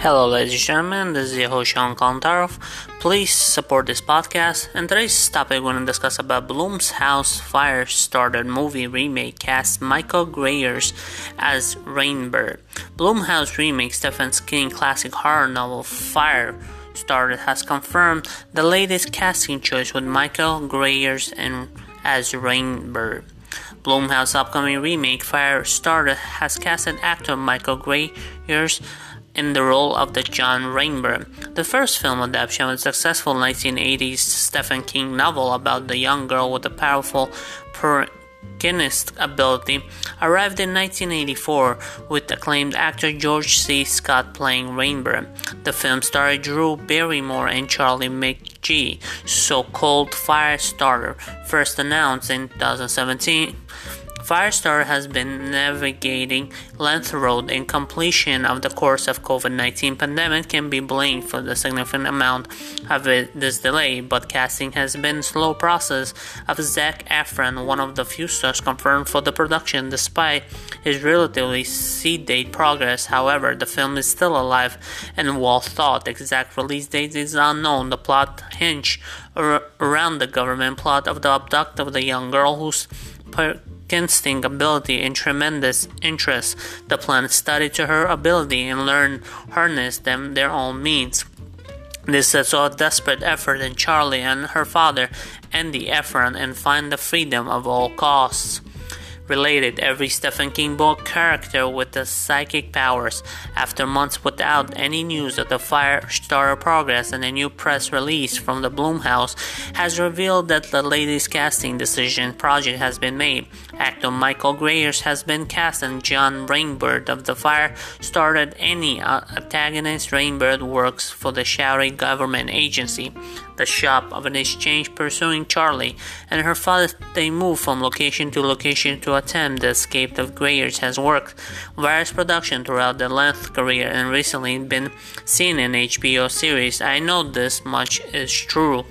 Hello, ladies and gentlemen, this is your host Sean Kontarov. Please support this podcast. And today's topic, we're going to discuss about Blumhouse Firestarter movie remake cast Michael Greyeyes as Rainbird. Blumhouse remake Stephen King classic horror novel Fire started has confirmed the latest casting choice with Michael Greyeyes and as Rainbird. Blumhouse upcoming remake Firestarter has casted actor Michael Greyeyes in the role of the John Rainbird. The first film adaptation of the successful 1980s Stephen King novel about the young girl with a powerful pianist ability arrived in 1984 with acclaimed actor George C. Scott playing Rainbird. The film starred Drew Barrymore and Charlie McGee, so-called Firestarter, first announced in 2017. Firestar has been navigating length road and completion of the course of COVID-19 pandemic can be blamed for the significant amount of this delay, but casting has been slow process of Zac Efron, one of the few stars confirmed for the production despite his relatively sedate progress. However, the film is still alive and well thought. Exact release date is unknown. The plot hinge around the government plot of the abduct of the young girl whose per- instinct, ability, and tremendous interest. The plan study to her ability and learn harness them their own means. This is a desperate effort in Charlie and her father, Andy Efron, and find the freedom of all costs related every Stephen King book character with the psychic powers. After months without any news of the Firestarter progress and a new press release from the Blumhouse has revealed that the latest casting decision project has been made. Actor Michael Greyeyes has been cast and John Rainbird of the Fire started any uh, antagonist Rainbird works for the Saudi government agency the shop of an exchange pursuing Charlie and her father. They move from location to location to attempt the escape of Greyeyes has worked various production throughout the length career and recently been seen in HBO series. I know this much is true.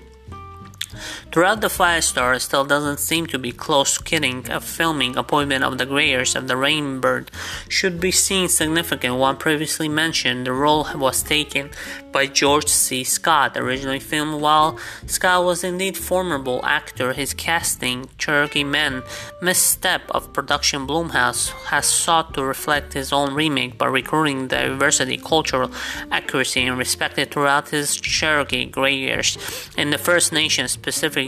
Throughout the Firestar still doesn't seem to be close to getting a filming appointment of the Greyeyes of the Rainbird should be seen significant. One previously mentioned, the role was taken by George C. Scott, originally filmed while Scott was indeed formidable actor. His casting, Cherokee Man, misstep of production Blumhouse has sought to reflect his own remake by recruiting diversity, cultural accuracy, and respect throughout his Cherokee Greyeyes in the First Nations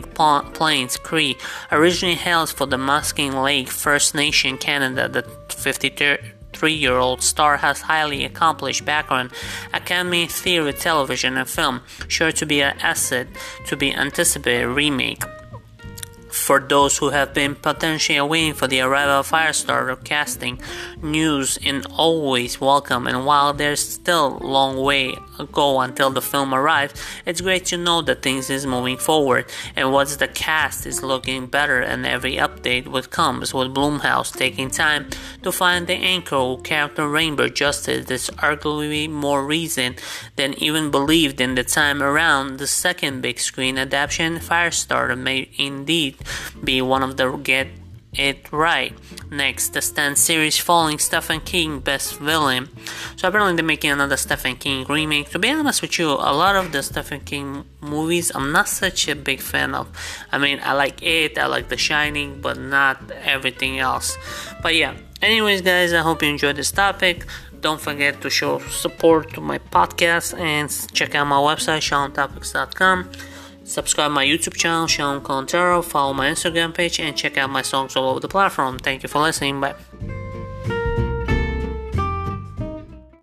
Plains Cree, originally hails for the Muskeg Lake First Nation Canada, the 53 year old star has highly accomplished background, Academy theater, television, and film, sure to be an asset to be anticipated remake for those who have been potentially waiting for the arrival of Firestarter casting, news is always welcome. And while there's still a long way go until the film arrives, it's great to know that things is moving forward. And what's the cast is looking better, and every update with comes with Blumhouse taking time to find the anchor who character Rainbow Justice is arguably more reason than even believed in the time around. The second big screen adaptation, Firestarter, may indeed be one of the get it right. Next, the Stand series following Stephen King best villain. So apparently they're making another Stephen King remake. To be honest with you, a lot of the Stephen King movies I'm not such a big fan of. I mean, I like it, I like The Shining, but not everything else. But yeah. Anyways, guys, I hope you enjoyed this topic. Don't forget to show support to my podcast and check out my website, SeanTopics.com. Subscribe my YouTube channel, Sean Contero, follow my Instagram page, and check out my songs all over the platform. Thank you for listening. Bye.